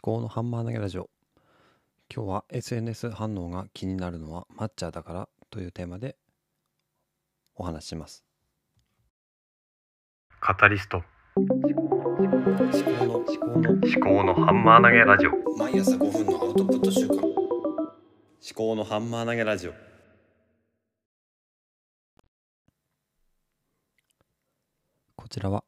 考のハンマー投げラジオ。今日は SNS 反応が気になるのは抹茶だからというテーマでお話しします。カタリスト。思考の思考の思考のハンマー投げラジオ毎朝5分のアウトプット週間思考のハンマー投げラジオこちらは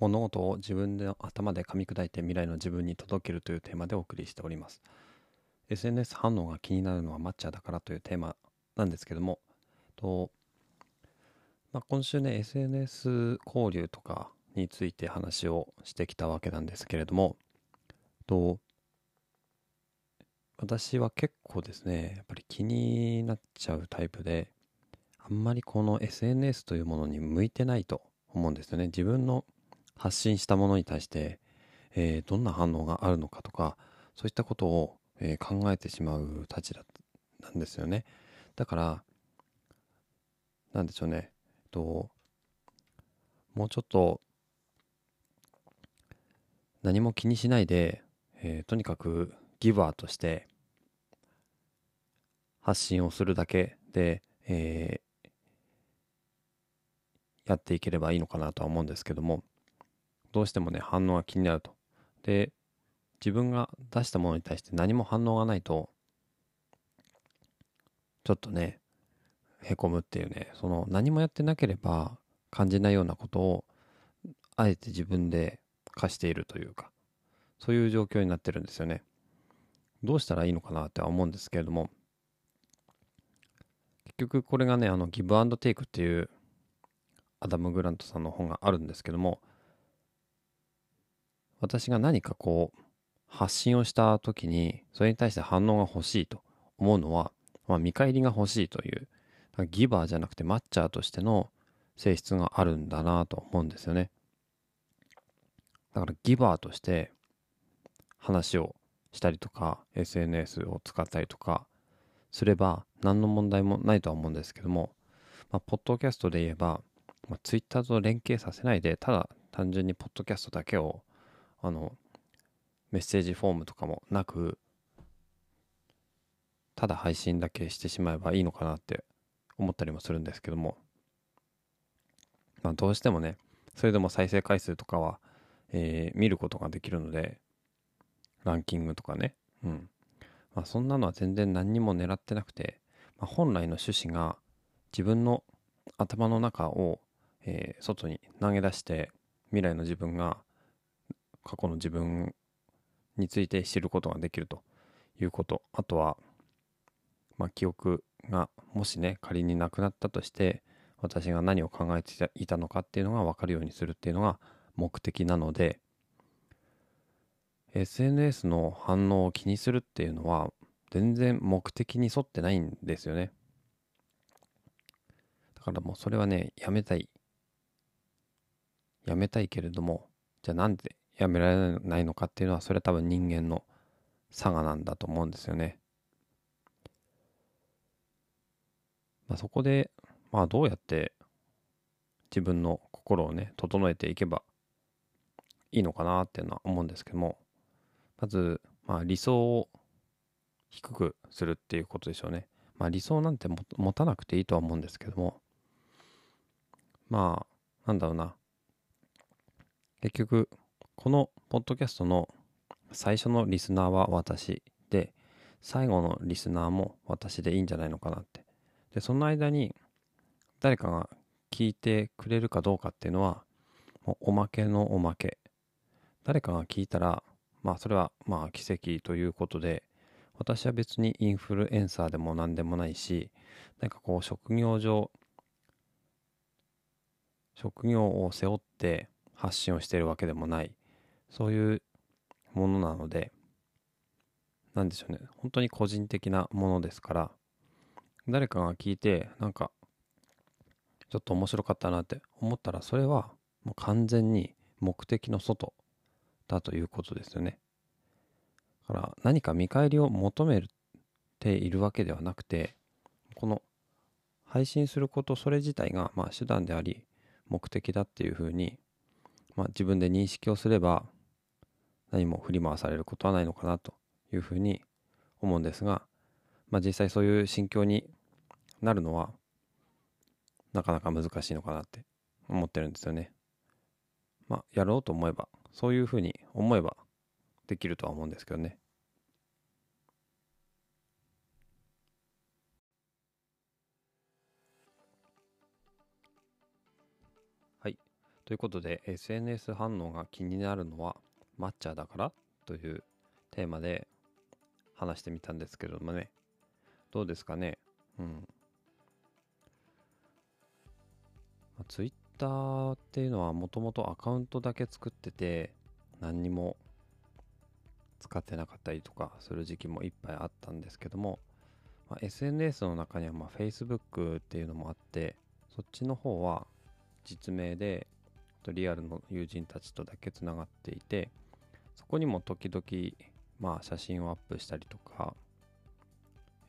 物事を自分で頭で噛み砕いて未来の自分に届けるというテーマでお送りしております。SNS 反応が気になるのは抹茶だからというテーマなんですけどもと、まあ、今週ね SNS 交流とかについて話をしてきたわけなんですけれどもと私は結構ですねやっぱり気になっちゃうタイプであんまりこの SNS というものに向いてないと思うんですよね。自分の発信したものに対して、えー、どんな反応があるのかとかそういったことを、えー、考えてしまうたちだなんですよね。だからなんでしょうね。ともうちょっと何も気にしないで、えー、とにかくギバーとして発信をするだけで、えー、やっていければいいのかなとは思うんですけども。どうしてもね反応が気になると。で自分が出したものに対して何も反応がないとちょっとねへこむっていうね。その何もやってなければ感じないようなことをあえて自分で課しているというかそういう状況になってるんですよね。どうしたらいいのかなっては思うんですけれども結局これがねあのギブアンドテイクっていうアダム・グラントさんの本があるんですけども私が何かこう発信をした時にそれに対して反応が欲しいと思うのは、まあ、見返りが欲しいというギバーじゃなくてマッチャーとしての性質があるんだなと思うんですよね。だからギバーとして話をしたりとか SNS を使ったりとかすれば何の問題もないとは思うんですけども、まあ、ポッドキャストで言えば、まあ、Twitter と連携させないでただ単純にポッドキャストだけをあのメッセージフォームとかもなくただ配信だけしてしまえばいいのかなって思ったりもするんですけども。まあどうしてもねそれでも再生回数とかは、えー、見ることができるのでランキングとかね。うん。まあそんなのは全然何にも狙ってなくて、まあ、本来の趣旨が自分の頭の中を、えー、外に投げ出して未来の自分が過去の自分について知ることができるということ。あとは、まあ、記憶がもしね仮になくなったとして私が何を考えていたのかっていうのが分かるようにするっていうのが目的なので SNS の反応を気にするっていうのは全然目的に沿ってないんですよね。だからもうそれはねやめたい。やめたいけれどもじゃあなんでやめられないのかっていうのはそれは多分人間の差がなんだと思うんですよね。まあ、そこでまあどうやって自分の心をね整えていけばいいのかなっていうのは思うんですけどもまずまあ理想を低くするっていうことでしょうね。まあ理想なんて持たなくていいとは思うんですけどもまあなんだろうな結局このポッドキャストの最初のリスナーは私で最後のリスナーも私でいいんじゃないのかなって。でその間に誰かが聞いてくれるかどうかっていうのはもうおまけのおまけ。誰かが聞いたらまあそれはまあ奇跡ということで私は別にインフルエンサーでも何でもないしなんかこう職業上職業を背負って発信をしているわけでもない。そういうものなので、なんでしょうね。本当に個人的なものですから、誰かが聞いて、なんか、ちょっと面白かったなって思ったら、それはもう完全に目的の外だということですよね。だから何か見返りを求めているわけではなくて、この配信することそれ自体がまあ手段であり目的だっていうふうに、まあ、自分で認識をすれば何も振り回されることはないのかなというふうに思うんですが、まあ、実際そういう心境になるのはなかなか難しいのかなって思ってるんですよね。まあ、やろうと思えば、そういうふうに思えばできるとは思うんですけどね。はい。ということで、SNS 反応が気になるのは抹茶だからというテーマで話してみたんですけどもね。どうですかね？うん。ツイッターっていうのはもともとアカウントだけ作ってて何にも使ってなかったりとかする時期もいっぱいあったんですけども、まあ、SNS の中にはま Facebook っていうのもあってそっちの方は実名でリアルの友人たちとだけつながっていてそこにも時々まあ写真をアップしたりとか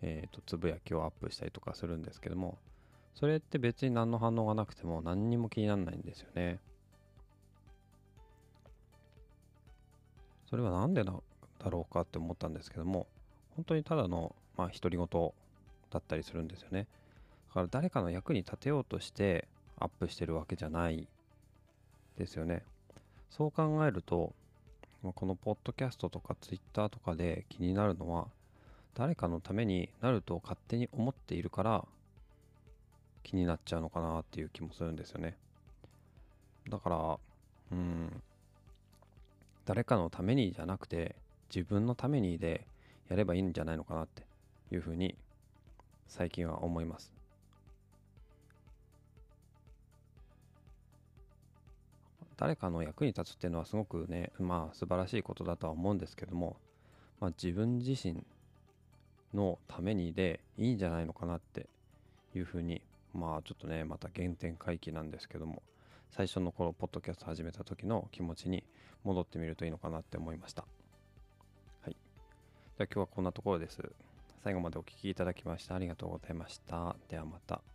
えっ、ー、とつぶやきをアップしたりとかするんですけどもそれって別に何の反応がなくても何にも気にならないんですよね。それは何でだろうかって思ったんですけども、本当にただの、まあ、独り言だったりするんですよね。だから誰かの役に立てようとしてアップしてるわけじゃないですよね。そう考えると、まこのポッドキャストとかツイッターとかで気になるのは、誰かのためになると勝手に思っているから気になっちゃうのかなっていう気もするんですよね。だから、うん、誰かのためにじゃなくて、自分のためにでやればいいんじゃないのかなっていうふうに最近は思います。誰かの役に立つっていうのはすごくね、まあ素晴らしいことだとは思うんですけども、まあ自分自身のためにでいいんじゃないのかなっていうふうにまあちょっとね、また原点回帰なんですけども、最初の頃、ポッドキャスト始めた時の気持ちに戻ってみるといいのかなって思いました。はい。じゃあ今日はこんなところです。最後までお聴きいただきましてありがとうございました。ではまた。